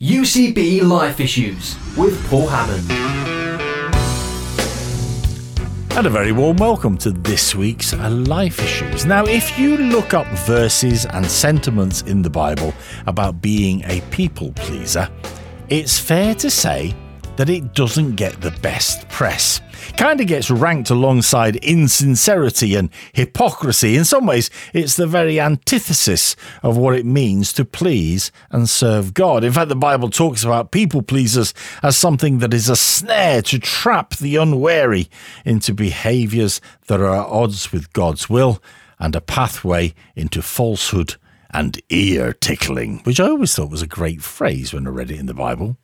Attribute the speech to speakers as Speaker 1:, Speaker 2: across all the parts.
Speaker 1: UCB Life Issues with Paul Hammond.
Speaker 2: And a very warm welcome to this week's uh, Life Issues. Now, if you look up verses and sentiments in the Bible about being a people pleaser, it's fair to say that it doesn't get the best press. Kind of gets ranked alongside insincerity and hypocrisy. In some ways, it's the very antithesis of what it means to please and serve God. In fact, the Bible talks about people pleasers as something that is a snare to trap the unwary into behaviors that are at odds with God's will and a pathway into falsehood and ear tickling, which I always thought was a great phrase when I read it in the Bible.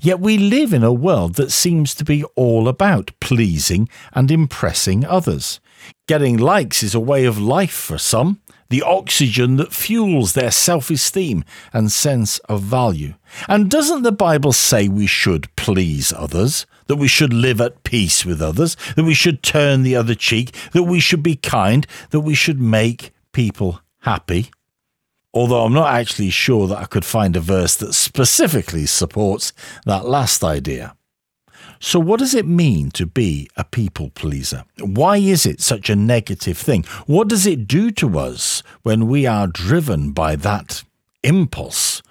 Speaker 2: Yet we live in a world that seems to be all about pleasing and impressing others. Getting likes is a way of life for some, the oxygen that fuels their self esteem and sense of value. And doesn't the Bible say we should please others? That we should live at peace with others? That we should turn the other cheek? That we should be kind? That we should make people happy? Although I'm not actually sure that I could find a verse that specifically supports that last idea. So, what does it mean to be a people pleaser? Why is it such a negative thing? What does it do to us when we are driven by that impulse?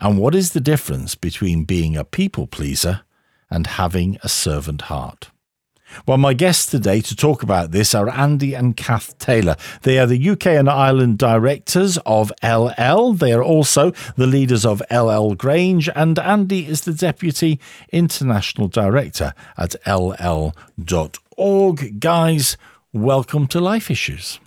Speaker 2: And what is the difference between being a people pleaser and having a servant heart? Well, my guests today to talk about this are Andy and Kath Taylor. They are the UK and Ireland directors of Ellel. They are also the leaders of Ellel Grange, and Andy is the deputy international director at Ellel.org. Guys, welcome to Life Issues.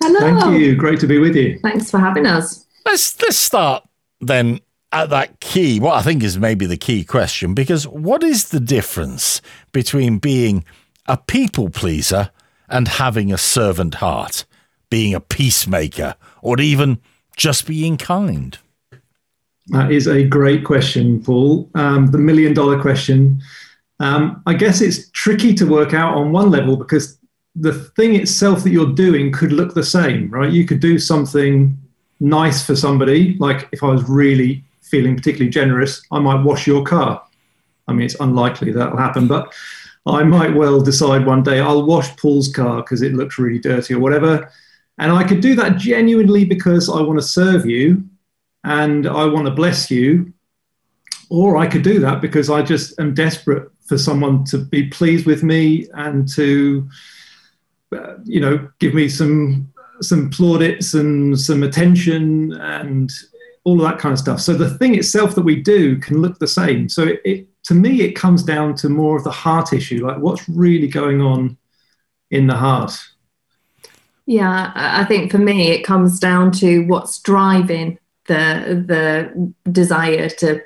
Speaker 3: Hello. Thank you. Great to be with you.
Speaker 4: Thanks for having us.
Speaker 2: Let's let's start then at that key, what I think is maybe the key question, because what is the difference between being a people pleaser and having a servant heart, being a peacemaker, or even just being kind?
Speaker 3: That is a great question, Paul. Um, the million dollar question. Um, I guess it's tricky to work out on one level because the thing itself that you're doing could look the same, right? You could do something nice for somebody, like if I was really feeling particularly generous, I might wash your car. I mean, it's unlikely that'll happen, but I might well decide one day I'll wash Paul's car because it looks really dirty or whatever. And I could do that genuinely because I want to serve you and I want to bless you. Or I could do that because I just am desperate for someone to be pleased with me and to, uh, you know, give me some some plaudits and some attention and all of that kind of stuff. So the thing itself that we do can look the same. So it, it, to me, it comes down to more of the heart issue, like what's really going on in the heart.
Speaker 4: Yeah, I think for me, it comes down to what's driving the the desire to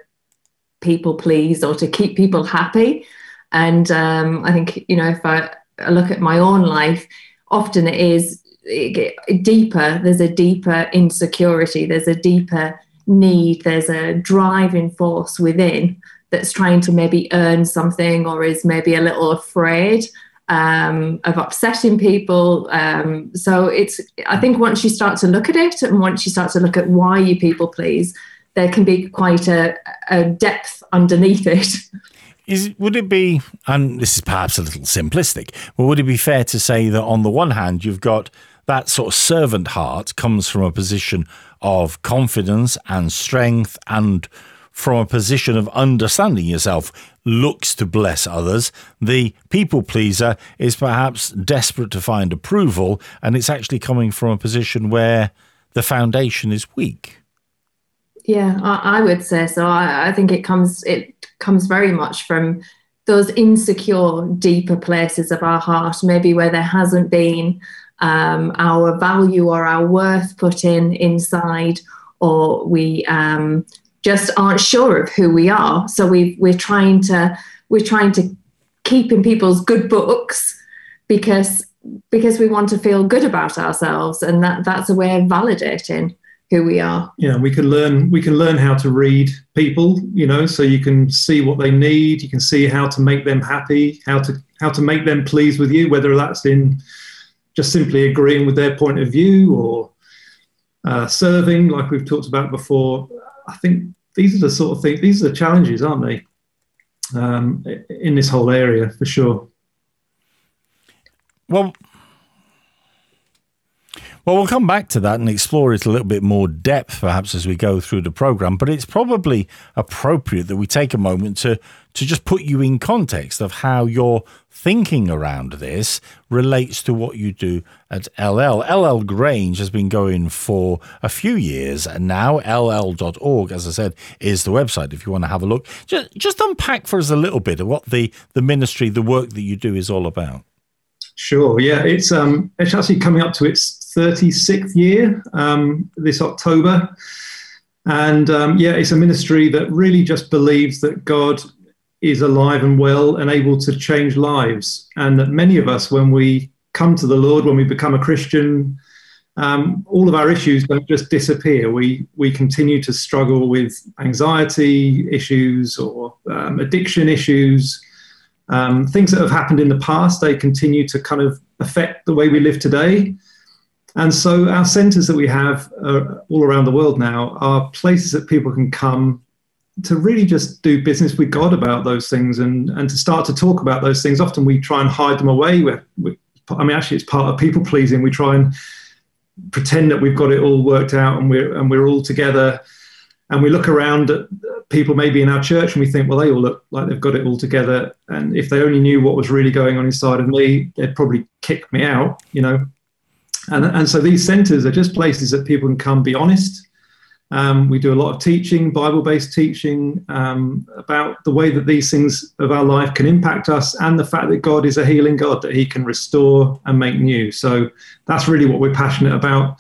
Speaker 4: people please or to keep people happy. And um, I think you know, if I look at my own life, often it is deeper there's a deeper insecurity there's a deeper need there's a driving force within that's trying to maybe earn something or is maybe a little afraid um, of upsetting people. Um, so it's i think once you start to look at it and once you start to look at why you people please there can be quite a, a depth underneath it.
Speaker 2: Is would it be and this is perhaps a little simplistic but would it be fair to say that on the one hand you've got that sort of servant heart comes from a position of confidence and strength and from a position of understanding yourself looks to bless others. The people pleaser is perhaps desperate to find approval, and it's actually coming from a position where the foundation is weak.
Speaker 4: Yeah, I, I would say so. I, I, think it comes it comes very much from those insecure, deeper places of our heart, maybe where there hasn't been um, our value or our worth put in inside, or we um, just aren't sure of who we are. So we we're trying to we're trying to keep in people's good books because because we want to feel good about ourselves, and that that's a way of validating who we are.
Speaker 3: Yeah, we can learn we can learn how to read people, you know, so you can see what they need, you can see how to make them happy, how to how to make them pleased with you, whether that's in just simply agreeing with their point of view or uh, serving, like we've talked about before. I think these are the sort of things. These are the challenges, aren't they? Um, in this whole area, for sure.
Speaker 2: Well, well, we'll come back to that and explore it a little bit more depth, perhaps, as we go through the program. But it's probably appropriate that we take a moment to to just put you in context of how your thinking around this relates to what you do at Ellel. Ellel Grange has been going for a few years and now. Ellel.org, as I said, is the website if you want to have a look. Just just unpack for us a little bit of what the the ministry, the work that you do, is all about.
Speaker 3: Sure. Yeah, it's um it's actually coming up to its 36th year um, this October. And um, yeah, it's a ministry that really just believes that God is alive and well and able to change lives. And that many of us, when we come to the Lord, when we become a Christian, um, all of our issues don't just disappear. We we continue to struggle with anxiety issues or um, addiction issues, um, things that have happened in the past. They continue to kind of affect the way we live today. And so our centres that we have uh, all around the world now are places that people can come to really just do business with God about those things and, and to start to talk about those things. Often we try and hide them away. We're, we, I mean, actually, it's part of people pleasing. We try and pretend that we've got it all worked out and we're and we're all together. And we look around at people maybe in our church and we think, well, they all look like they've got it all together. And if they only knew what was really going on inside of me, they'd probably kick me out, you know. And, and so these centers are just places that people can come be honest. Um, we do a lot of teaching, Bible based teaching um, about the way that these things of our life can impact us and the fact that God is a healing God, that He can restore and make new. So that's really what we're passionate about,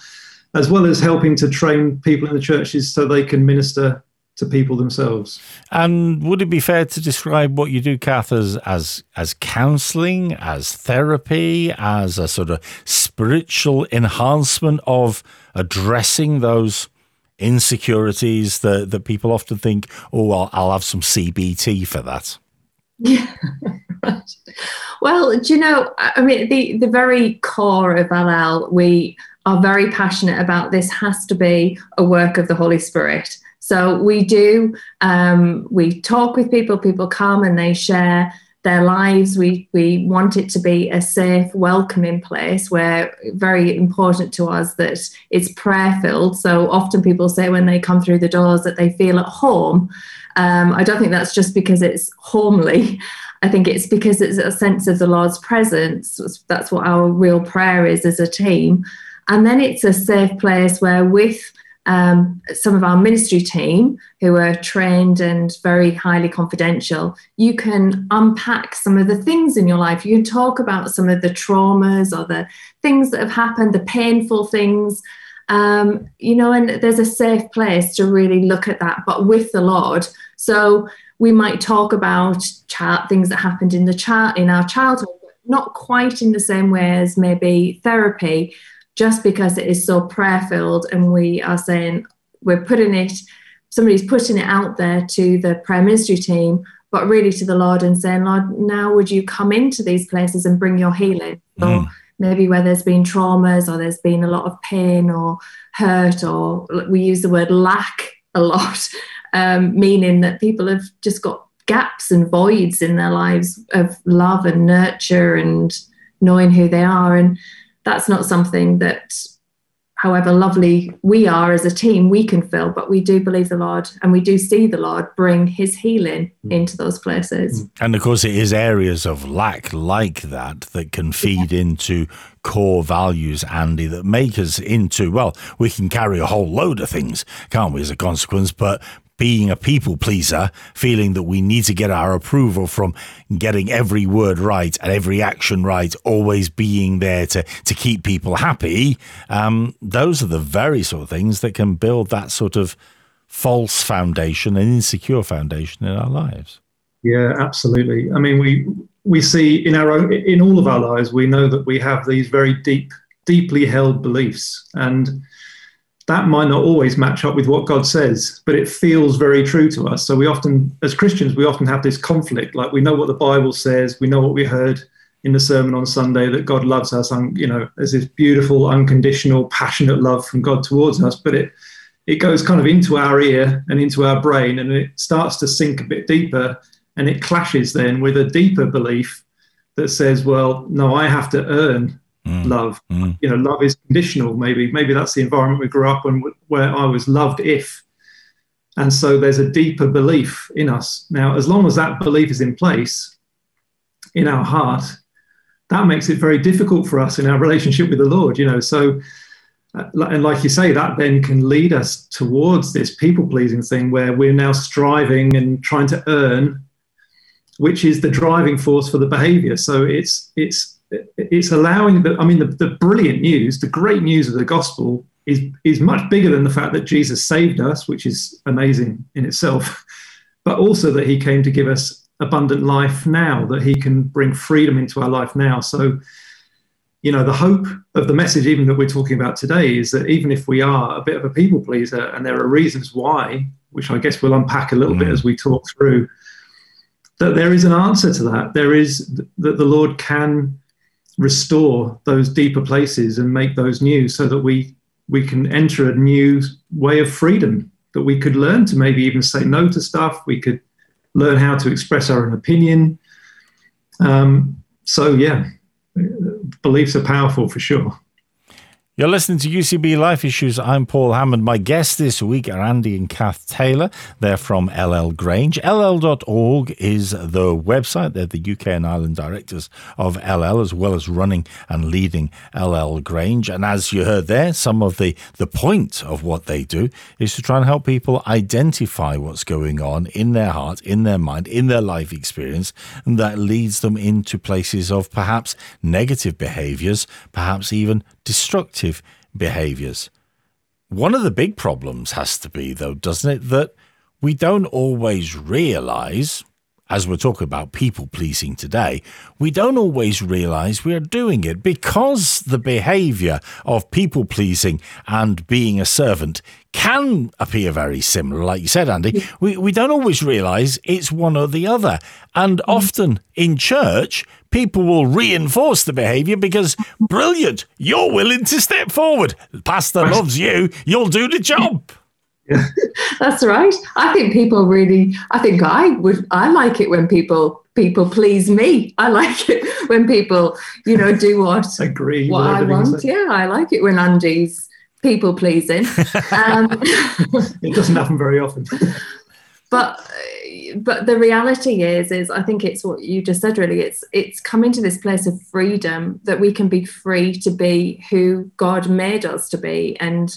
Speaker 3: as well as helping to train people in the churches so they can minister to people themselves.
Speaker 2: And would it be fair to describe what you do, Kath, as as, as counselling, as therapy, as a sort of spiritual enhancement of addressing those insecurities that, that people often think, oh, well, I'll have some CBT for that?
Speaker 4: Yeah. well, do you know, I mean, the, the very core of Ellel, we are very passionate about this has to be a work of the Holy Spirit. So we do, um, we talk with people, people come and they share their lives. We, we want it to be a safe, welcoming place where very important to us that it's prayer filled. So often people say when they come through the doors that they feel at home. Um, I don't think that's just because it's homely. I think it's because it's a sense of the Lord's presence. That's what our real prayer is as a team. And then it's a safe place where, with um, some of our ministry team who are trained and very highly confidential, you can unpack some of the things in your life. You can talk about some of the traumas or the things that have happened, the painful things. Um, you know, and there's a safe place to really look at that, but with the Lord. So we might talk about child, things that happened in the child in our childhood, but not quite in the same way as maybe therapy, just because it is so prayer filled and we are saying we're putting it, somebody's putting it out there to the prayer ministry team, but really to the Lord and saying, Lord, now would you come into these places and bring your healing? Mm. maybe where there's been traumas or there's been a lot of pain or hurt, or we use the word lack a lot, um, meaning that people have just got gaps and voids in their lives of love and nurture and knowing who they are. And that's not something that however lovely we are as a team, we can fill, but we do believe the Lord and we do see the Lord bring his healing mm. into those places.
Speaker 2: Mm. And of course, it is areas of lack like that that can feed yeah. into core values, Andy, that make us into, well, we can carry a whole load of things, can't we, as a consequence, but being a people pleaser, feeling that we need to get our approval from getting every word right and every action right, always being there to, to keep people happy, um, those are the very sort of things that can build that sort of false foundation and insecure foundation in our lives.
Speaker 3: Yeah, absolutely. I mean, we we see in our own, in all of our lives, we know that we have these very deep, deeply held beliefs, and that might not always match up with what God says, but it feels very true to us. So we often, as Christians, we often have this conflict. Like we know what the Bible says, we know what we heard in the sermon on Sunday that God loves us, and you know, there's this beautiful, unconditional, passionate love from God towards us. But it it goes kind of into our ear and into our brain, and it starts to sink a bit deeper, and it clashes then with a deeper belief that says, well, no, I have to earn mm. love. Mm. You know, love is conditional. Maybe, maybe that's the environment we grew up in, where I was loved if. And so there's a deeper belief in us. Now, as long as that belief is in place in our heart, that makes it very difficult for us in our relationship with the Lord. You know, so uh, and like you say, that then can lead us towards this people pleasing thing where we're now striving and trying to earn which is the driving force for the behavior. So it's it's it's allowing the I mean the, the brilliant news, the great news of the gospel is is much bigger than the fact that Jesus saved us, which is amazing in itself, but also that he came to give us abundant life now, that he can bring freedom into our life now. So you know the hope of the message even that we're talking about today is that even if we are a bit of a people pleaser and there are reasons why which i guess we'll unpack a little mm. bit as we talk through that there is an answer to that. There is that the Lord can restore those deeper places and make those new so that we we can enter a new way of freedom that we could learn to maybe even say no to stuff. We could learn how to express our own opinion. Um, so yeah beliefs are powerful for sure
Speaker 2: you're listening to UCB Life Issues. I'm Paul Hammond. My guests this week are Andy and Kath Taylor. They're from Ellel Grange. Ellel.org is the website. They're the UK and Ireland directors of Ellel, as well as running and leading Ellel Grange. And as you heard there, some of the, the point of what they do is to try and help people identify what's going on in their heart, in their mind, in their life experience, and that leads them into places of perhaps negative behaviors, perhaps even destructive behaviors. One of the big problems has to be, though, doesn't it, that we don't always realize, as we're talking about people pleasing today, we don't always realize we're doing it because the behavior of people pleasing and being a servant can appear very similar, like you said, Andy. We, we don't always realize it's one or the other. And mm. often in church, people will reinforce the behavior because, brilliant, you're willing to step forward. The pastor loves you, you'll do the job.
Speaker 4: Yeah. That's right. I think people really, I think I would, I like it when people people please me. I like it when people, you know, do what
Speaker 3: agree
Speaker 4: what I want. Yeah, I like it when Andy's people pleasing. Um,
Speaker 3: it doesn't happen very often.
Speaker 4: But but the reality is is I think it's what you just said really. It's it's coming to this place of freedom that we can be free to be who God made us to be. And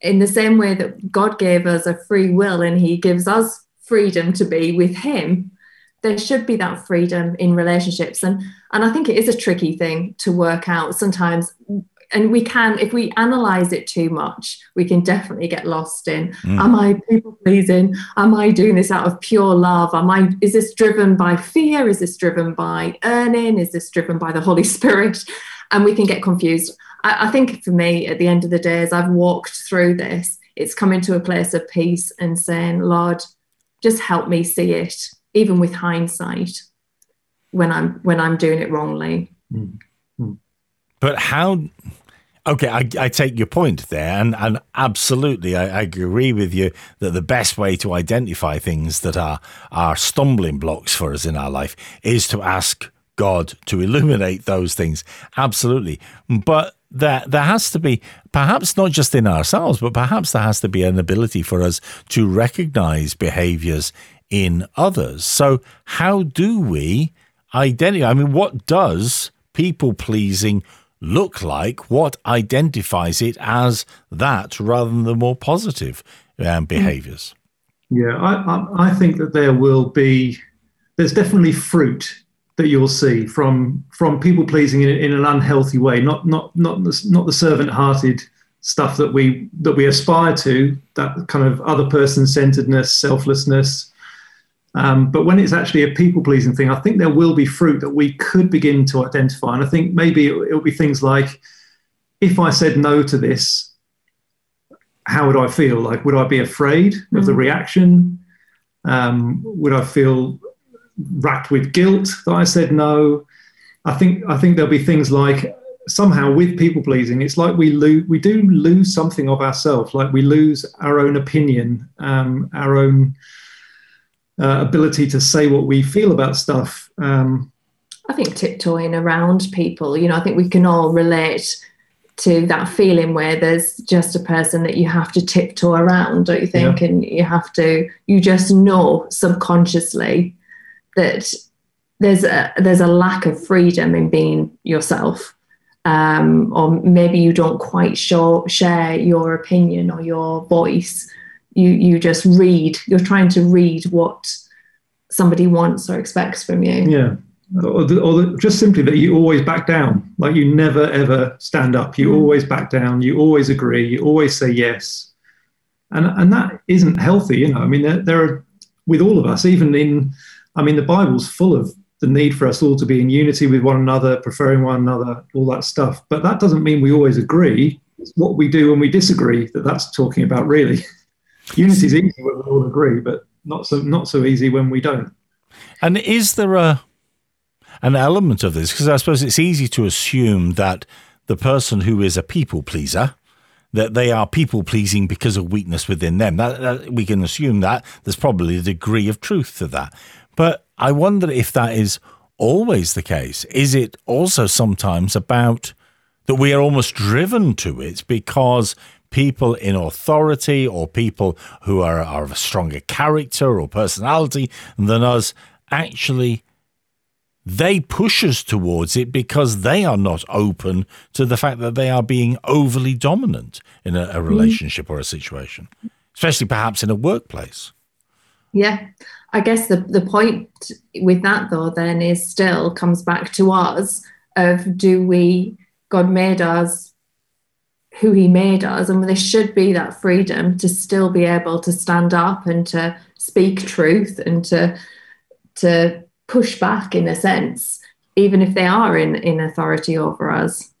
Speaker 4: in the same way that God gave us a free will and He gives us freedom to be with Him, there should be that freedom in relationships and and i think it is a tricky thing to work out sometimes and we can if we analyze it too much we can definitely get lost in mm. am i people pleasing? Am i doing this out of pure love? Am i is this driven by fear? Is this driven by earning? Is this driven by the holy spirit? And we can get confused. I, I think for me at the end of the day as i've walked through this it's coming to a place of peace and saying lord just help me see it even with hindsight when i'm when i'm doing it wrongly. Mm.
Speaker 2: But how Okay, I, I, take your point there, and, and absolutely, I, I, agree with you that the best way to identify things that are are stumbling blocks for us in our life is to ask God to illuminate those things. Absolutely, but there there has to be perhaps not just in ourselves, but perhaps there has to be an ability for us to recognize behaviors in others. So, how do we identify? I mean, what does people pleasing look like? What identifies it as that rather than the more positive um, behaviors?
Speaker 3: Yeah, I, I, I think that there will be, there's definitely fruit that you'll see from from people pleasing in, in an unhealthy way, not not not the, not the servant hearted stuff that we that we aspire to, that kind of other person centeredness, selflessness, um, but when it's actually a people pleasing thing, I think there will be fruit that we could begin to identify. And I think maybe it, will be things like if I said no to this, how would I feel? Like, would I be afraid mm. of the mm. reaction? Um, would I feel racked with guilt that I said no? I think I think there'll be things like somehow with people pleasing, it's like we lose, we do lose something of ourselves. Like we lose our own opinion, um, our own uh, ability to say what we feel about stuff. Um,
Speaker 4: I think tiptoeing around people. You know, I think we can all relate to that feeling where there's just a person that you have to tiptoe around, don't you think? Yeah. And you have to, you just know subconsciously that there's a there's a lack of freedom in being yourself um, or maybe you don't quite show, share your opinion or your voice. You you just read. You're trying to read what somebody wants or expects from you.
Speaker 3: Yeah, or, the, or the, just simply that you always back down. Like you never ever stand up. You mm. always back down. You always agree. You always say yes, and and that isn't healthy. You know, I mean, there, there are with all of us, even in, I mean, the Bible's full of the need for us all to be in unity with one another, preferring one another, all that stuff. But that doesn't mean we always agree. It's what we do when we disagree that that's talking about, really. unity is easy when we all agree, but not so not so easy when we don't.
Speaker 2: And is there a an element of this? Because I suppose it's easy to assume that the person who is a people pleaser that they are people pleasing because of weakness within them. That, that, we can assume that there's probably a degree of truth to that. But I wonder if that is always the case. Is it also sometimes about that we are almost driven to it because people in authority or people who are, are of a stronger character or personality than us actually they push us towards it because they are not open to the fact that they are being overly dominant in a, a mm-hmm. relationship or a situation, especially perhaps in a workplace.
Speaker 4: Yeah. I guess the, the point with that though then is still comes back to us of do we God made us who he made us and there should be that freedom to still be able to stand up and to speak truth and to to push back in a sense even if they are in in authority over us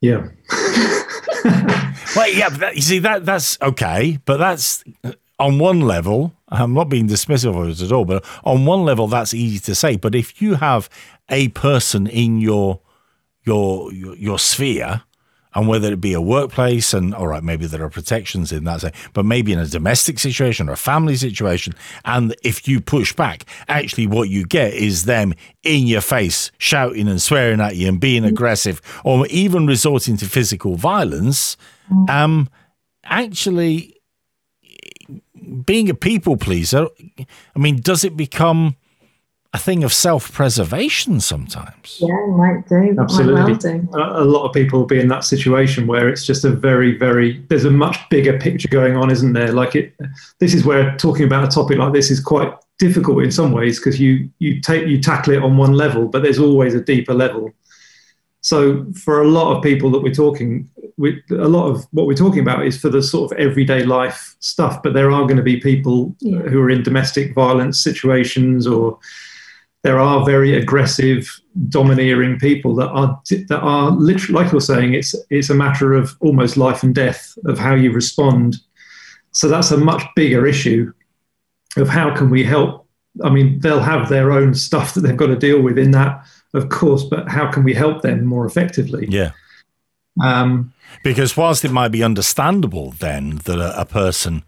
Speaker 3: yeah
Speaker 2: well yeah that, you see that that's okay but that's on one level, I'm not being dismissive of it at all, but on one level, that's easy to say. But if you have a person in your your your, your sphere, and whether it be a workplace, and all right, maybe there are protections in that, but maybe in a domestic situation or a family situation, and if you push back, actually what you get is them in your face shouting and swearing at you and being mm. aggressive, or even resorting to physical violence. Mm. Um, actually being a people pleaser, I mean, does it become a thing of self preservation sometimes?
Speaker 4: Yeah, it might do.
Speaker 3: Absolutely. Might well do. A lot of people will be in that situation where it's just a very, very, there's a much bigger picture going on, isn't there? Like it, this is where talking about a topic like this is quite difficult in some ways because you, you take, you tackle it on one level, but there's always a deeper level. So for a lot of people that we're talking, we, a lot of what we're talking about is for the sort of everyday life stuff. But there are going to be people yeah. who are in domestic violence situations, or there are very aggressive, domineering people that are that are literally, like you're saying, it's it's a matter of almost life and death of how you respond. So that's a much bigger issue of how can we help. I mean, they'll have their own stuff that they've got to deal with in that of course, but how can we help them more effectively?
Speaker 2: Yeah. Um, because whilst it might be understandable then that a, a person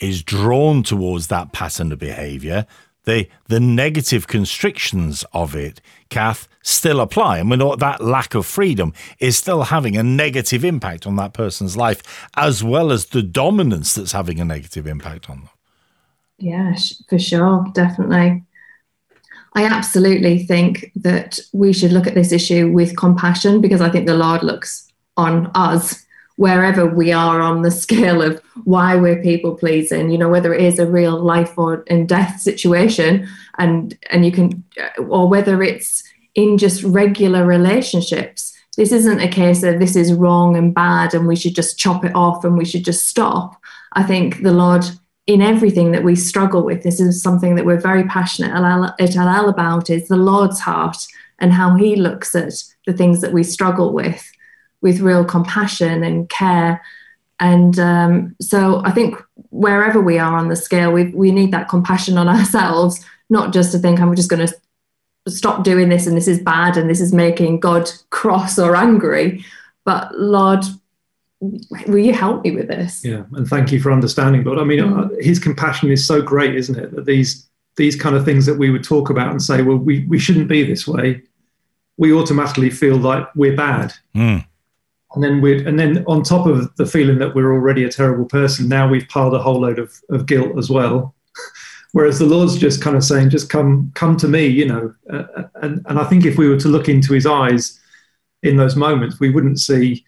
Speaker 2: is drawn towards that pattern of behaviour, the the negative constrictions of it, Kath, still apply. I mean, that lack of freedom is still having a negative impact on that person's life, as well as the dominance that's having a negative impact on them.
Speaker 4: Yeah, for sure, definitely. I absolutely think that we should look at this issue with compassion because I think the Lord looks on us wherever we are on the scale of why we're people pleasing you know whether it is a real life or in death situation and and you can uh, or whether it's in just regular relationships this isn't a case of this is wrong and bad and we should just chop it off and we should just stop. I think the lord in everything that we struggle with, this is something that we're very passionate at Al about, is the Lord's heart and how He looks at the things that we struggle with, with real compassion and care. And um, so I think wherever we are on the scale, we, we need that compassion on ourselves, not just to think I'm just going to stop doing this and this is bad and this is making God cross or angry. But Lord, will you help me with this?
Speaker 3: Yeah, and thank you for understanding. But I mean, mm. his compassion is so great, isn't it? That these these kind of things that we would talk about and say, well, we, we shouldn't be this way. We automatically feel like we're bad.
Speaker 2: Mm.
Speaker 3: And then we and then on top of the feeling that we're already a terrible person, now we've piled a whole load of, of guilt as well. Whereas the Lord's just kind of saying, just come, come to me, you know. Uh, uh, and, and I think if we were to look into his eyes in those moments, we wouldn't see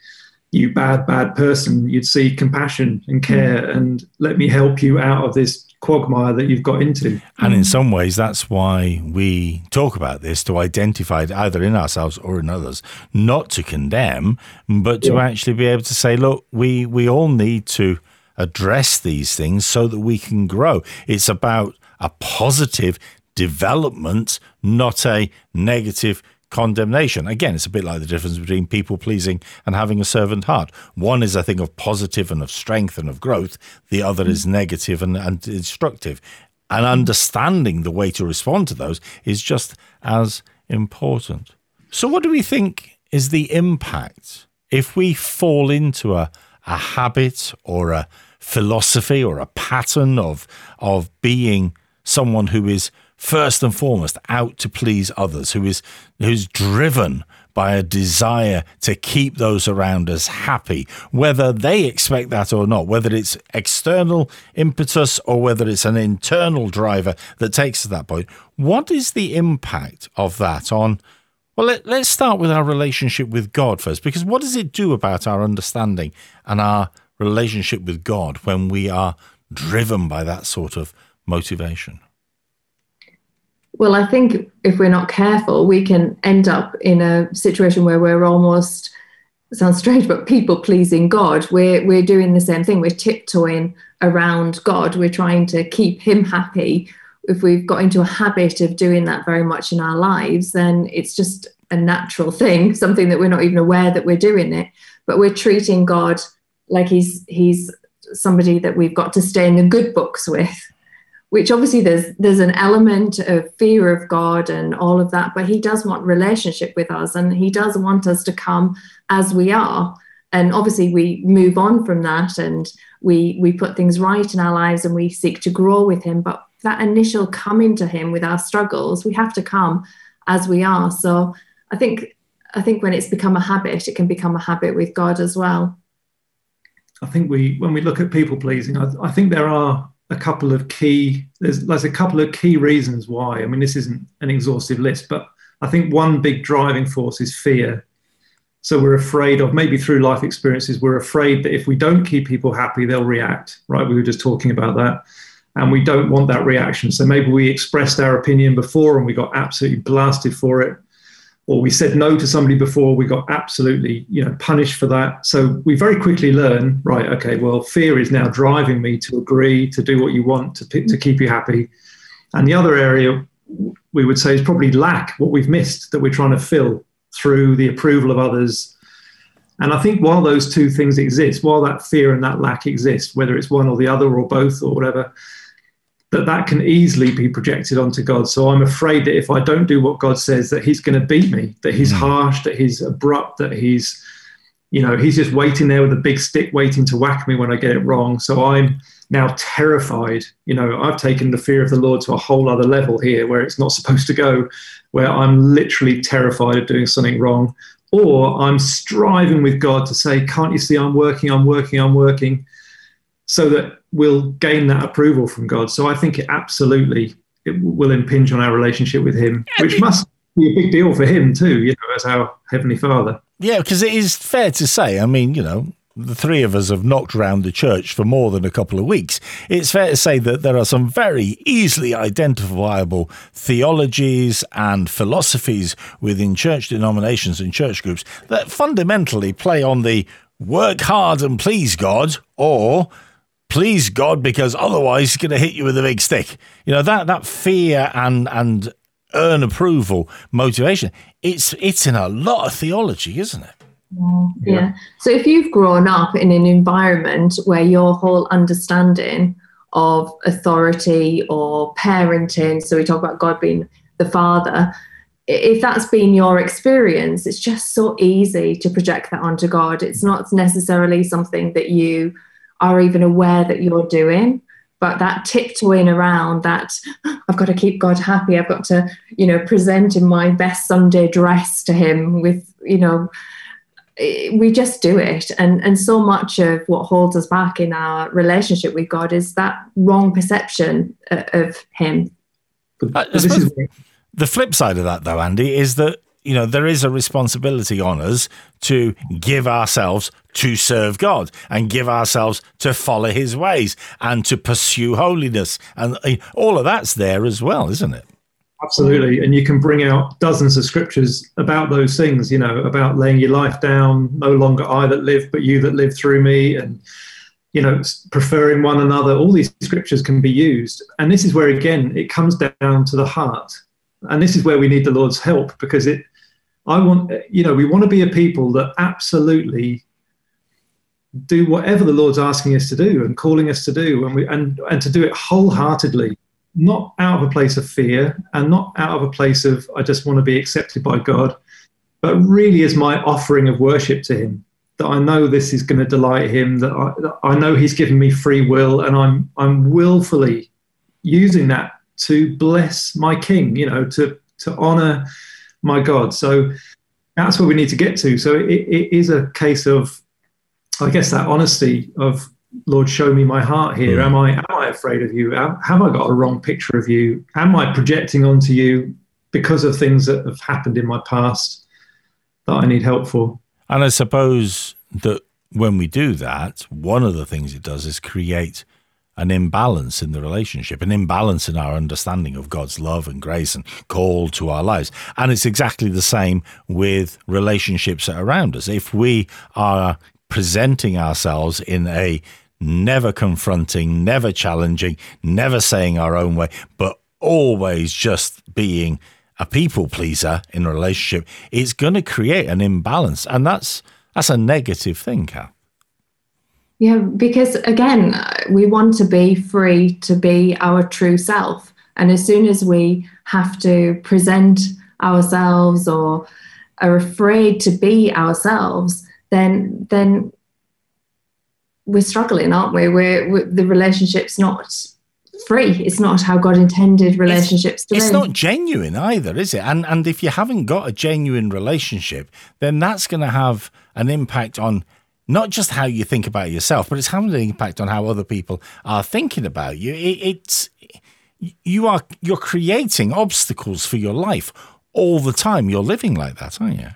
Speaker 3: you bad, bad person. You'd see compassion and care mm. and let me help you out of this quagmire that you've got into.
Speaker 2: And in some ways, that's why we talk about this to identify it either in ourselves or in others, not to condemn, but to yeah. actually be able to say, look, we, we all need to address these things so that we can grow. It's about a positive development, not a negative condemnation. Again, it's a bit like the difference between people pleasing and having a servant heart. One is a thing of positive and of strength and of growth, the other is negative and, and destructive. And understanding the way to respond to those is just as important. So, what do we think is the impact if we fall into a, a habit or a philosophy or a pattern of of being someone who is first and foremost out to please others, who is who's driven by a desire to keep those around us happy, whether they expect that or not, whether it's external impetus or whether it's an internal driver that takes to that point. What is the impact of that on? Well, let, us start with our relationship with God first, because what does it do about our understanding and our relationship with God when we are driven by that sort of motivation?
Speaker 4: Well, I think if we're not careful, we can end up in a situation where we're almost sounds strange, but people pleasing God. We're we're doing the same thing. We're tiptoeing around God. We're trying to keep Him happy. If we've got into a habit of doing that very much in our lives, then it's just a natural thing, something that we're not even aware that we're doing it. But we're treating God like he's he's somebody that we've got to stay in the good books with which obviously there's there's an element of fear of God and all of that, but he does want relationship with us and he does want us to come as we are. And obviously we move on from that and we we put things right in our lives and we seek to grow with him. But that initial coming to him with our struggles, we have to come as we are. So I think I think when it's become a habit, it can become a habit with God as well.
Speaker 3: I think we, when we look at people pleasing, I, I think there are a couple of key. There's, there's a couple of key reasons why. I mean, this isn't an exhaustive list, but I think one big driving force is fear. So we're afraid of maybe through life experiences, we're afraid that if we don't keep people happy, they'll react. Right? We were just talking about that. And we don't want that reaction. So maybe we expressed our opinion before and we got absolutely blasted for it or we said no to somebody before, we got absolutely, you know, punished for that. So we very quickly learn, right? Okay, well, fear is now driving me to agree to do what you want to to keep you happy. And the other area we would say is probably lack, what we've missed that we're trying to fill through the approval of others. And I think while those two things exist, while that fear and that lack exist, whether it's one or the other or both or whatever, that that can easily be projected onto God. So I'm afraid that if I don't do what God says, that He's going to beat me, that He's mm. harsh, that He's abrupt, that He's, you know, He's just waiting there with a big stick, waiting to whack me when I get it wrong. So I'm now terrified. You know, I've taken the fear of the Lord to a whole other level here, where it's not supposed to go, where I'm literally terrified of doing something wrong, or I'm striving with God to say, "Can't you see I'm working? I'm working. I'm working." so that we'll gain that approval from God. So I think it absolutely it will impinge on our relationship with Him, which must be a big deal for Him too, you know, as our Heavenly Father.
Speaker 2: Yeah, because it is fair to say, I mean, you know, the three of us have knocked around the church for more than a couple of weeks. It's fair to say that there are some very easily identifiable theologies and philosophies within church denominations and church groups that fundamentally play on the work hard and please God or please God because otherwise he's going to hit you with a big stick. You know that that fear and and earn approval motivation. It's it's in a lot of theology, isn't it?
Speaker 4: Yeah. yeah. So if you've grown up in an environment where your whole understanding of authority or parenting, so we talk about God being the father, if that's been your experience, it's just so easy to project that onto God. It's not necessarily something that you are even aware that you're doing. But that tiptoeing around that i've got to keep god happy. I've got to you know present in my best sunday dress to him with you know we just do it. And and so much of what holds us back in our relationship with god is that wrong perception of him.
Speaker 2: Uh, the flip side of that though andy is that you know, there is a responsibility on us to give ourselves to serve God and give ourselves to follow his ways and to pursue holiness. And uh, all of that's there as well, isn't it?
Speaker 3: Absolutely. And you can bring out dozens of scriptures about those things, you know, about laying your life down, no longer I that live, but you that live through me. And, you know, preferring one another. All these scriptures can be used. And this is where, again, it comes down to the heart. And this is where we need the Lord's help because it, I want, you know, we want to be a people that absolutely do whatever the Lord's asking us to do and calling us to do, and we and and to do it wholeheartedly, not out of a place of fear and not out of a place of I just want to be accepted by God, but really as my offering of worship to Him. That I know this is going to delight Him. That I, that I know He's given me free will, and I'm I'm willfully using that to bless my King. You know, to to honor my God. So that's where we need to get to. So it, it is a case of, I guess, that honesty of Lord, show me my heart here. Hmm. Am I am I afraid of you? Have I got a wrong picture of you? Am I projecting onto you because of things that have happened in my past that I need help for?
Speaker 2: And I suppose that when we do that, one of the things it does is create an imbalance in the relationship, an imbalance in our understanding of God's love and grace and call to our lives. And it's exactly the same with relationships around us. If we are presenting ourselves in a never confronting, never challenging, never saying our own way, but always just being a people pleaser in a relationship, it's going to create an imbalance. And that's that's a negative thing.
Speaker 4: Yeah, because again, we want to be free to be our true self. And as soon as we have to present ourselves or are afraid to be ourselves, then then we're struggling, aren't we? We're, we're the relationship's not free. It's not how God intended relationships
Speaker 2: it's,
Speaker 4: to be.
Speaker 2: it's not genuine either, is it? And and if you haven't got a genuine relationship, then that's going to have an impact on not just how you think about yourself, but it's having an impact on how other people are thinking about you. It, it's you are you're creating obstacles for your life all the time. You're living like that, aren't you?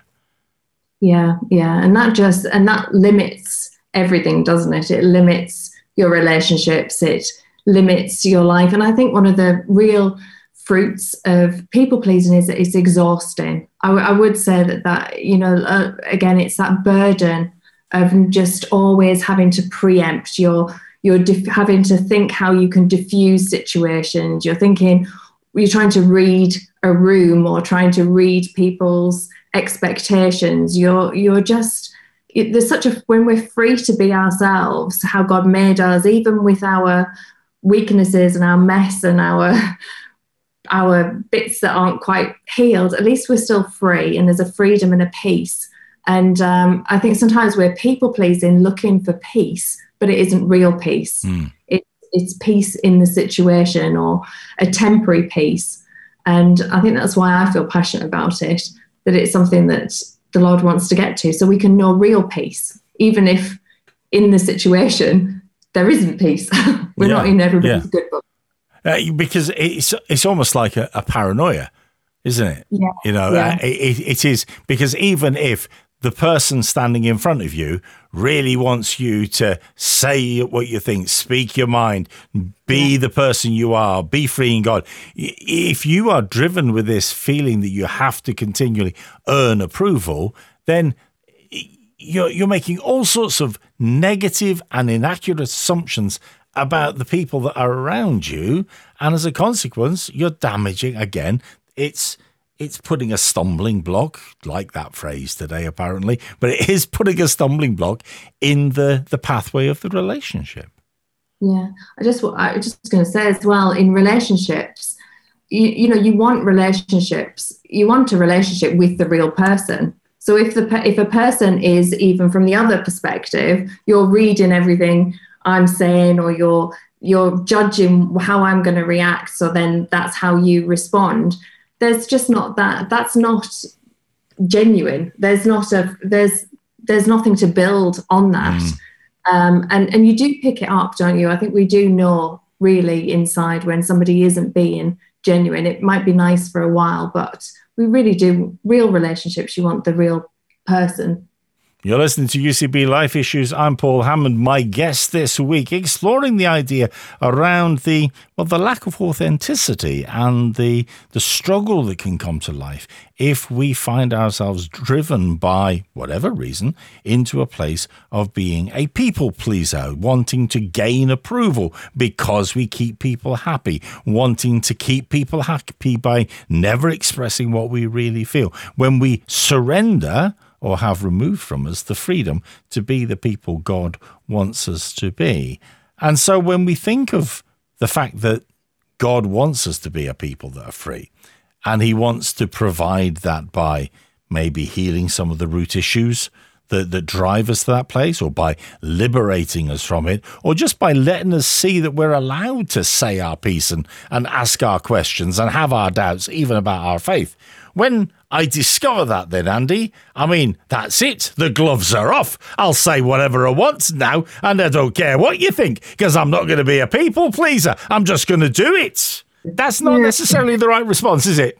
Speaker 4: Yeah, yeah, and that just and that limits everything, doesn't it? It limits your relationships. It limits your life, and I think one of the real fruits of people pleasing is that it's exhausting. I, w- I would say that that you know uh, again, it's that burden of just always having to preempt. You're you're having to think how you can diffuse situations. You're thinking you're trying to read a room or trying to read people's expectations. You're you're just it, there's such a when we're free to be ourselves, how God made us, even with our weaknesses and our mess and our our bits that aren't quite healed. At least we're still free, and there's a freedom and a peace and um, I think sometimes we're people pleasing, looking for peace, but it isn't real peace. Mm. It, it's peace in the situation or a temporary peace. And I think that's why I feel passionate about it, that it's something that the Lord wants to get to so we can know real peace, even if in the situation there isn't peace. We're yeah, not in everybody's yeah. good book.
Speaker 2: Uh, because it's it's almost like a, a paranoia, isn't it?
Speaker 4: Yeah.
Speaker 2: You know,
Speaker 4: yeah.
Speaker 2: Uh, it, it is because even if the person standing in front of you really wants you to say what you think, speak your mind, be the person you are, be free in God. If you are driven with this feeling that you have to continually earn approval, then you're, you're making all sorts of negative and inaccurate assumptions about the people that are around you. And as a consequence, you're damaging, again, it's it's putting a stumbling block, like that phrase today, apparently, but it is putting a stumbling block in the, the pathway of the relationship.
Speaker 4: Yeah, I just I was just going to say as well in relationships, you, you know you want relationships you want a relationship with the real person so if the if a person is even from the other perspective you're reading everything i'm saying or you're you're judging how i'm going to react so then that's how you respond there's just not that that's not genuine there's not a there's there's nothing to build on that mm. um, and and you do pick it up don't you i think we do know really inside when somebody isn't being genuine. It might be nice for a while, but we really do real relationships. You want the real person
Speaker 2: you're listening to UCB Life Issues. I'm Paul Hammond. My guest this week, exploring the idea around the well, the lack of authenticity and the the struggle that can come to life if we find ourselves driven by whatever reason into a place of being a people pleaser, wanting to gain approval because we keep people happy, wanting to keep people happy by never expressing what we really feel. When we surrender or have removed from us the freedom to be the people God wants us to be. And so when we think of the fact that God wants us to be a people that are free, and He wants to provide that by maybe healing some of the root issues that, that drive us to that place, or by liberating us from it, or just by letting us see that we're allowed to say our piece and, and ask our questions and have our doubts, even about our faith. When I discover that then, Andy. I mean, that's it. The gloves are off. I'll say whatever I want now, and I don't care what you think, because I'm not going to be a people pleaser. I'm just going to do it. That's not yeah. necessarily the right response, is it?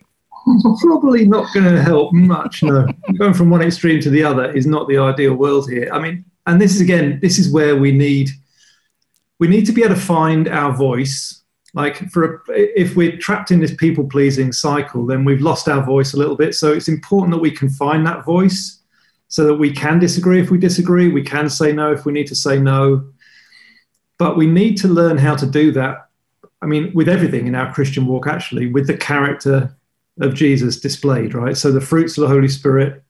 Speaker 3: Probably not going to help much, no. Going from one extreme to the other is not the ideal world here. I mean, and this is again, this is where we need we need to be able to find our voice like for a, if we're trapped in this people pleasing cycle then we've lost our voice a little bit. So it's important that we can find that voice so that we can disagree if we disagree. We can say no if we need to say no. But we need to learn how to do that i mean with everything in our christian walk actually with the character of jesus displayed right? So the fruits of the holy spirit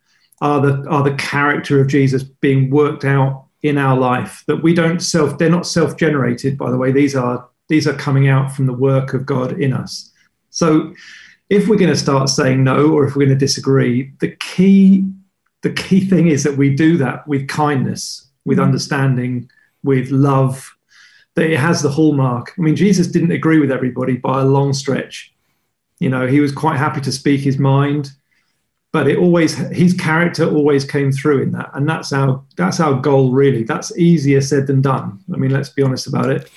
Speaker 3: are the are the character of jesus being worked out in our life that we don't self they're not self generated by the way. These are these are coming out from the work of God in us. So if we're going to start saying no or if we're going to disagree, the key the key thing is that we do that with kindness, with mm-hmm. understanding, with love, that it has the hallmark. I mean, Jesus didn't agree with everybody by a long stretch. You know, he was quite happy to speak his mind, but it always his character always came through in that. And that's our that's our goal really. That's easier said than done. I mean, let's be honest about it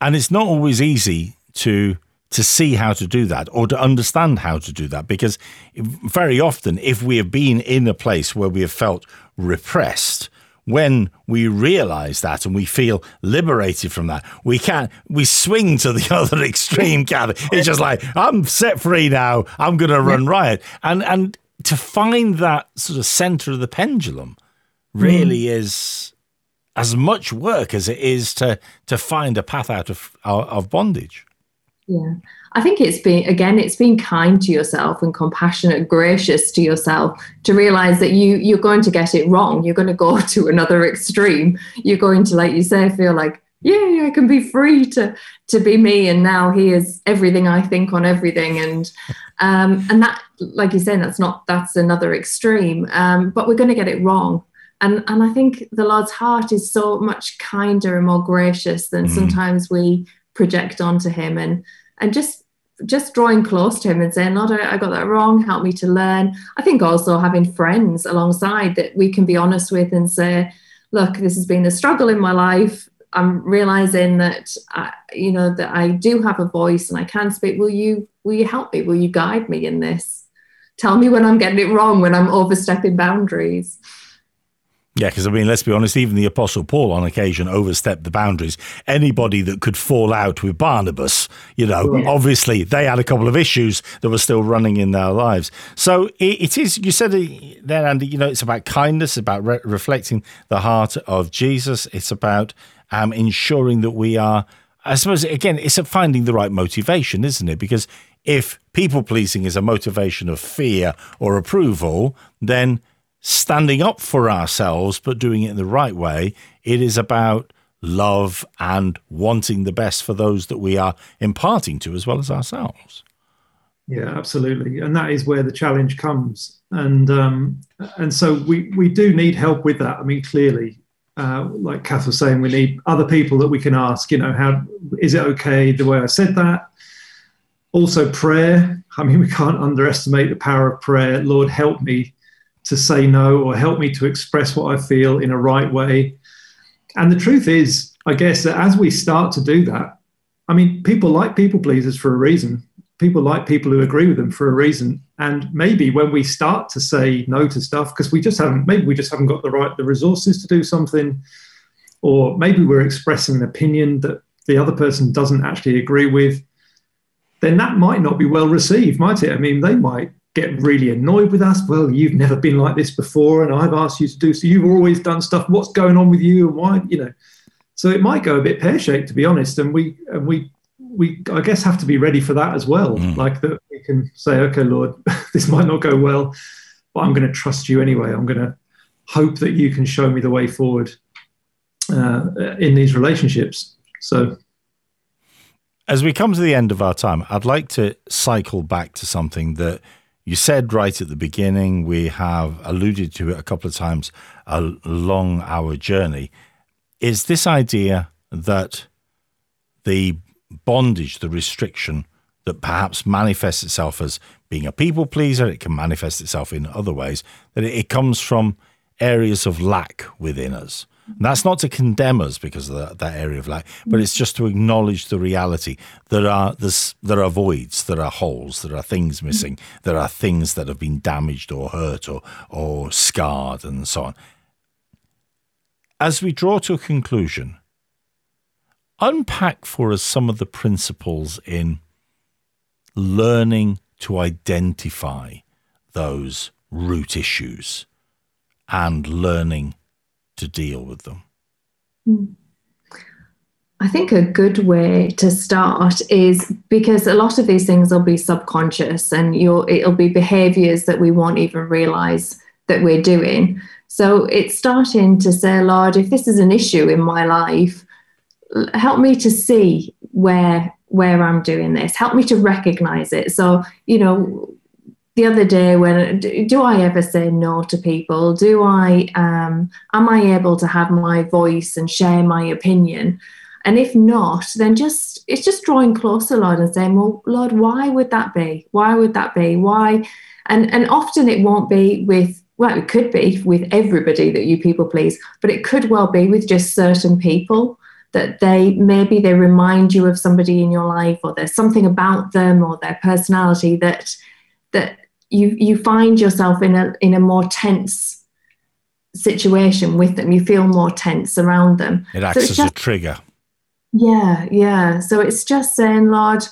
Speaker 2: and it's not always easy to to see how to do that or to understand how to do that because very often if we have been in a place where we have felt repressed when we realize that and we feel liberated from that we can we swing to the other extreme it's just like i'm set free now. I'm going to run riot. And and to find that sort of center of the pendulum really mm. is as much work as it is to to find a path out of of bondage.
Speaker 4: Yeah. I think it's been again it's being kind to yourself and compassionate gracious to yourself to realize that you you're going to get it wrong. You're going to go to another extreme. You're going to like you say feel like yeah I can be free to to be me and now here's everything I think on everything. And um and that like you're saying that's not that's another extreme. Um but we're going to get it wrong and and I think the Lord's heart is so much kinder and more gracious than mm. sometimes we project onto him and and just just drawing close to him and saying, Lord, I, I got that wrong. Help me to learn. I think also having friends alongside that we can be honest with and say, look, this has been a struggle in my life. I'm realizing that I, you know that I do have a voice and I can speak. Will you will you help me? Will you guide me in this? Tell me when I'm getting it wrong, when I'm overstepping boundaries.
Speaker 2: Yeah, because I mean, let's be honest, even the Apostle Paul on occasion overstepped the boundaries. Anybody that could fall out with Barnabas, you know, yeah. obviously they had a couple of issues that were still running in their lives. So it, it is, you said there, Andy, you know, it's about kindness, about re- reflecting the heart of Jesus. It's about um, ensuring that we are, I suppose, again, it's finding the right motivation, isn't it? Because if people pleasing is a motivation of fear or approval, then standing up for ourselves, but doing it in the right way. It is about love and wanting the best for those that we are imparting to as well as ourselves.
Speaker 3: Yeah, absolutely, and that is where the challenge comes, and um, and so we we do need help with that. I mean, clearly, uh, like Kath was saying, we need other people that we can ask. You know, how is it okay the way I said that? Also, prayer. I mean, we can't underestimate the power of prayer. Lord, help me to say no, or help me to express what I feel in a right way. And the truth is, I guess that as we start to do that, I mean, people like people pleasers for a reason. People like people who agree with them for a reason. And maybe when we start to say no to stuff, because we just haven't, maybe we just haven't got the right the resources to do something, or maybe we're expressing an opinion that the other person doesn't actually agree with, then that might not be well received, might it? I mean, they might get really annoyed with us. Well, you've never been like this before, and I've asked you to do so. You've always done stuff. What's going on with you, and why? You know, so it might go a bit pear shaped, to be honest. And we and we we I guess have to be ready for that as well. Mm. Like that we can say, okay, Lord, this might not go well, but I'm going to trust you anyway. I'm going to hope that you can show me the way forward uh, in these relationships. So
Speaker 2: as we come to the end of our time, I'd like to cycle back to something that you said right at the beginning. We have alluded to it a couple of times along our journey. Is this idea that the bondage, the restriction that perhaps manifests itself as being a people pleaser, it can manifest itself in other ways, that it comes from areas of lack within us. And that's not to condemn us because of that, that area of lack, but it's just to acknowledge the reality. There are there are voids, there are holes, there are things missing, there are things that have been damaged or hurt or or scarred and so on. As we draw to a conclusion, unpack for us some of the principles in learning to identify those root issues and learning to deal with them?
Speaker 4: Hmm. I think a good way to start is because a lot of these things will be subconscious and it'll be behaviors that we won't even realize that we're doing. So it's starting to say, Lord, if this is an issue in my life, help me to see where where I'm doing this. Help me to recognize it. So, you know, the other day when do I ever say no to people? Do I um, am I able to have my voice and share my opinion? And if not, then just it's just drawing closer, Lord, and saying, Well, Lord, why would that be? Why would that be? Why? And and often it won't be with well, it could be with everybody that you people please, but it could well be with just certain people that they maybe they remind you of somebody in your life or there's something about them or their personality that that you you find yourself in a in a more tense situation with them. You feel more tense around them.
Speaker 2: It acts so as just, a trigger.
Speaker 4: Yeah, yeah. So it's just saying, Lord,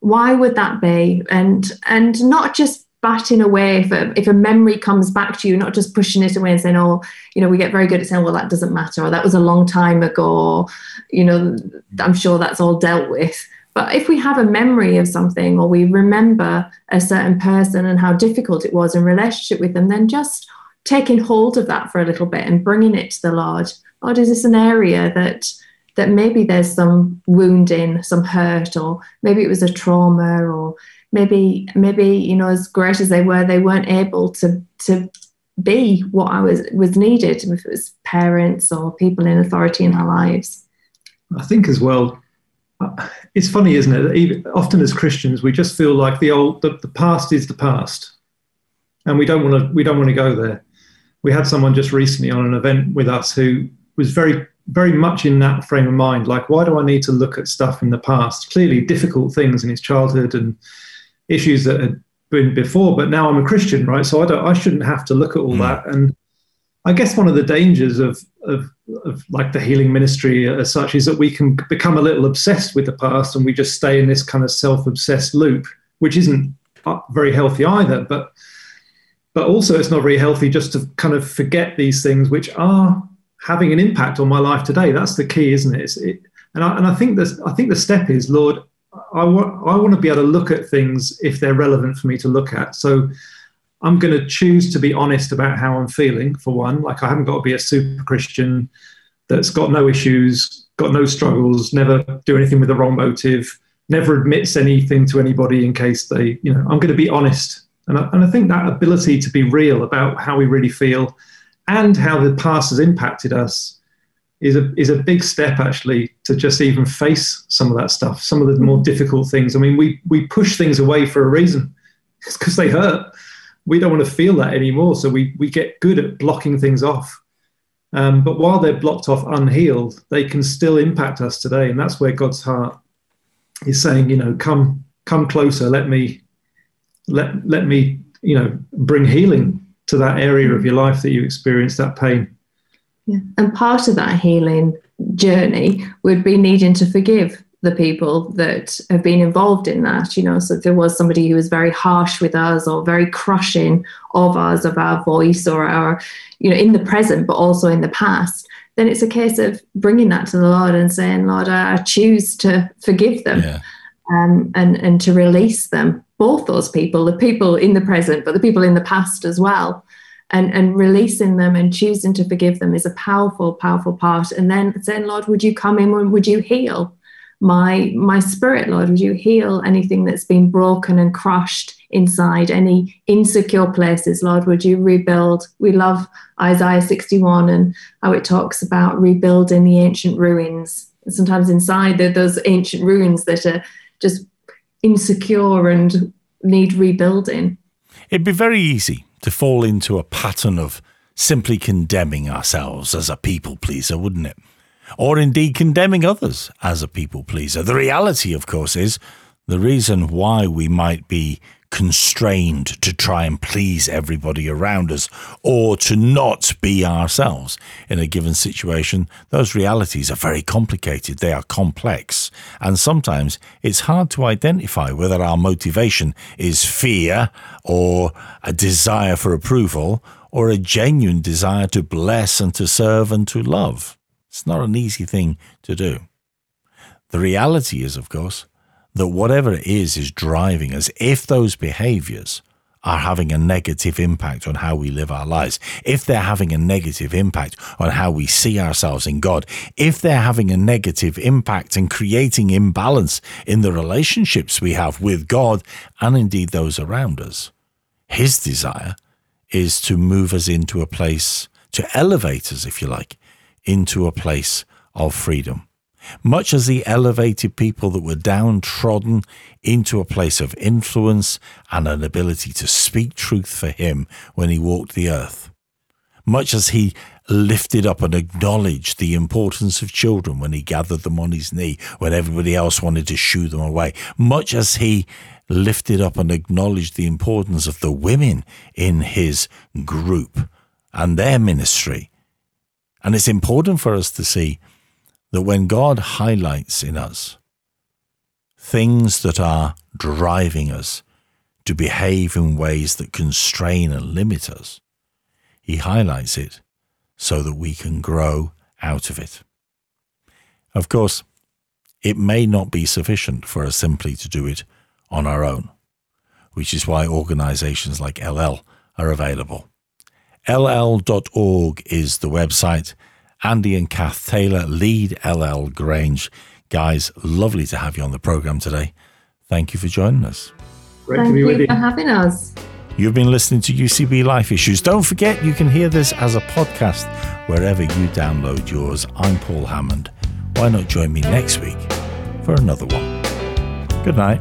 Speaker 4: why would that be? And and not just batting away if a, if a memory comes back to you, not just pushing it away and saying, oh, you know, we get very good at saying, well, that doesn't matter, or that was a long time ago, you know, I'm sure that's all dealt with. But if we have a memory of something or we remember a certain person and how difficult it was in relationship with them, then just taking hold of that for a little bit and bringing it to the Lord. Lord, is this an area that that maybe there's some wounding, some hurt, or maybe it was a trauma, or maybe maybe you know as great as they were, they weren't able to to be what I was was needed if it was parents or people in authority in our lives.
Speaker 3: I think as well, it's funny, isn't it? Even, often as Christians, we just feel like the old, the, the past is the past, and we don't want to. We don't want to go there. We had someone just recently on an event with us who was very, very much in that frame of mind. Like, why do I need to look at stuff in the past? Clearly, difficult things in his childhood and issues that had been before, but now I'm a Christian, right? So I don't. I shouldn't have to look at all mm. that and I guess one of the dangers of, of, of like the healing ministry as such is that we can become a little obsessed with the past and we just stay in this kind of self-obsessed loop, which isn't very healthy either. But but also it's not very healthy just to kind of forget these things which are having an impact on my life today. That's the key, isn't it? it and I, and I think this I think the step is, Lord, I want I want to be able to look at things if they're relevant for me to look at. So I'm going to choose to be honest about how I'm feeling, for one. Like, I haven't got to be a super Christian that's got no issues, got no struggles, never do anything with the wrong motive. never admits anything to anybody in case they, you know, I'm going to be honest. And I, and I think that ability to be real about how we really feel and how the past has impacted us is a is a big step actually to just even face some of that stuff, some of the more difficult things. I mean, we we push things away for a reason. It's because they hurt. We don't want to feel that anymore, so we we get good at blocking things off. Um, but while they're blocked off unhealed, they can still impact us today, and that's where God's heart is saying, you know, come come closer. Let me let let me you know bring healing to that area of your life that you experience that pain.
Speaker 4: Yeah. And part of that healing journey would be needing to forgive the people that have been involved in that. You know, so if there was somebody who was very harsh with us or very crushing of us, of our voice or our, you know, in the present, but also in the past, then it's a case of bringing that to the Lord and saying, Lord, I choose to forgive them yeah. um, and, and to release them, both those people, the people in the present, but the people in the past as well and, and releasing them and choosing to forgive them is a powerful, powerful part. And then saying, Lord, would you come in and would you heal my my spirit, Lord? Would you heal anything that's been broken and crushed inside, any insecure places, Lord? Would you rebuild? We love Isaiah 61 and how it talks about rebuilding the ancient ruins. sometimes inside the, those ancient ruins that are just insecure and need rebuilding.
Speaker 2: It'd be very easy to fall into a pattern of simply condemning ourselves as a people pleaser, wouldn't it? Or indeed condemning others as a people pleaser. The reality, of course, is the reason why we might be constrained to try and please everybody around us or to not be ourselves in a given situation, those realities are very complicated. They are complex. And sometimes it's hard to identify whether our motivation is fear or a desire for approval or a genuine desire to bless and to serve and to love. It's not an easy thing to do. The reality is, of course, that whatever it is is driving us, if those behaviors are having a negative impact on how we live our lives, if they're having a negative impact on how we see ourselves in God, if they're having a negative impact and creating imbalance in the relationships we have with God and indeed those around us, His desire is to move us into a place, to elevate us, if you like, into a place of freedom much as he elevated people that were downtrodden into a place of influence and an ability to speak truth for him when he walked the earth. Much as he lifted up and acknowledged the importance of children when he gathered them on his knee when everybody else wanted to shoo them away. Much as he lifted up and acknowledged the importance of the women in his group and their ministry. And it's important for us to see that when God highlights in us things that are driving us to behave in ways that constrain and limit us, He highlights it so that we can grow out of it. Of course, it may not be sufficient for us simply to do it on our own, which is why organizations like Ellel are available. Ellel.org is the website Andy and Kath Taylor lead Ellel Grange. Guys, lovely to have you on the program today. Thank you for joining us.
Speaker 4: Great Thank to be you, you for having us.
Speaker 2: You've been listening to UCB Life Issues. Don't forget you can hear this as a podcast wherever you download yours. I'm Paul Hammond. Why not join me next week for another one? Good night.